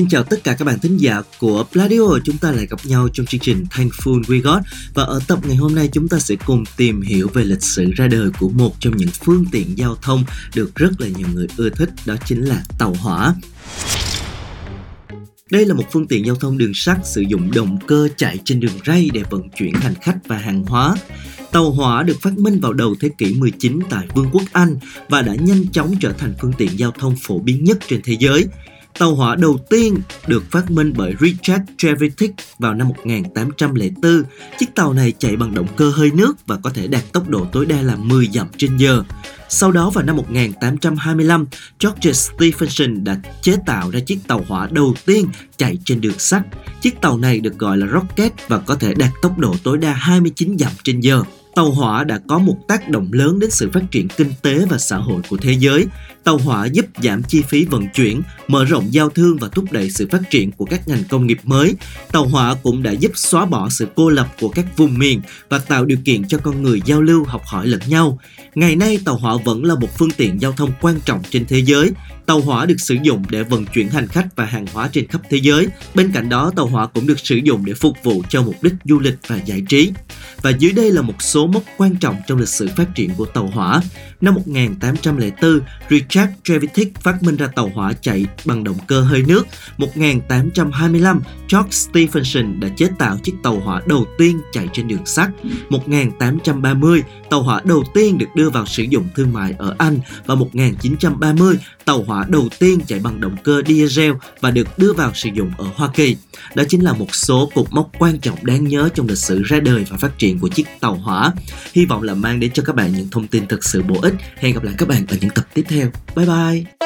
Xin chào tất cả các bạn thính giả của Pladio Chúng ta lại gặp nhau trong chương trình Thankful We Got Và ở tập ngày hôm nay chúng ta sẽ cùng tìm hiểu về lịch sử ra đời của một trong những phương tiện giao thông được rất là nhiều người ưa thích, Đó chính là tàu hỏa đây là một phương tiện giao thông đường sắt sử dụng động cơ chạy trên đường ray để vận chuyển hành khách và hàng hóa. Tàu hỏa được phát minh vào đầu thế kỷ 19 tại Vương quốc Anh và đã nhanh chóng trở thành phương tiện giao thông phổ biến nhất trên thế giới. Tàu hỏa đầu tiên được phát minh bởi Richard Trevithick vào năm 1804. Chiếc tàu này chạy bằng động cơ hơi nước và có thể đạt tốc độ tối đa là 10 dặm trên giờ. Sau đó vào năm 1825, George Stephenson đã chế tạo ra chiếc tàu hỏa đầu tiên chạy trên đường sắt. Chiếc tàu này được gọi là Rocket và có thể đạt tốc độ tối đa 29 dặm trên giờ. Tàu hỏa đã có một tác động lớn đến sự phát triển kinh tế và xã hội của thế giới. Tàu hỏa giúp giảm chi phí vận chuyển, mở rộng giao thương và thúc đẩy sự phát triển của các ngành công nghiệp mới. Tàu hỏa cũng đã giúp xóa bỏ sự cô lập của các vùng miền và tạo điều kiện cho con người giao lưu học hỏi lẫn nhau. Ngày nay, tàu hỏa vẫn là một phương tiện giao thông quan trọng trên thế giới. Tàu hỏa được sử dụng để vận chuyển hành khách và hàng hóa trên khắp thế giới. Bên cạnh đó, tàu hỏa cũng được sử dụng để phục vụ cho mục đích du lịch và giải trí. Và dưới đây là một số mốc quan trọng trong lịch sử phát triển của tàu hỏa. Năm 1804, Richard Trevithick phát minh ra tàu hỏa chạy bằng động cơ hơi nước. 1825, George Stephenson đã chế tạo chiếc tàu hỏa đầu tiên chạy trên đường sắt. 1830, tàu hỏa đầu tiên được đưa vào sử dụng thương mại ở Anh và 1930, tàu hỏa đầu tiên chạy bằng động cơ diesel và được đưa vào sử dụng ở Hoa Kỳ. Đó chính là một số cột mốc quan trọng đáng nhớ trong lịch sử ra đời và phát triển của chiếc tàu hỏa. Hy vọng là mang đến cho các bạn những thông tin thực sự bổ ích. Hẹn gặp lại các bạn ở những tập tiếp theo. Bye bye!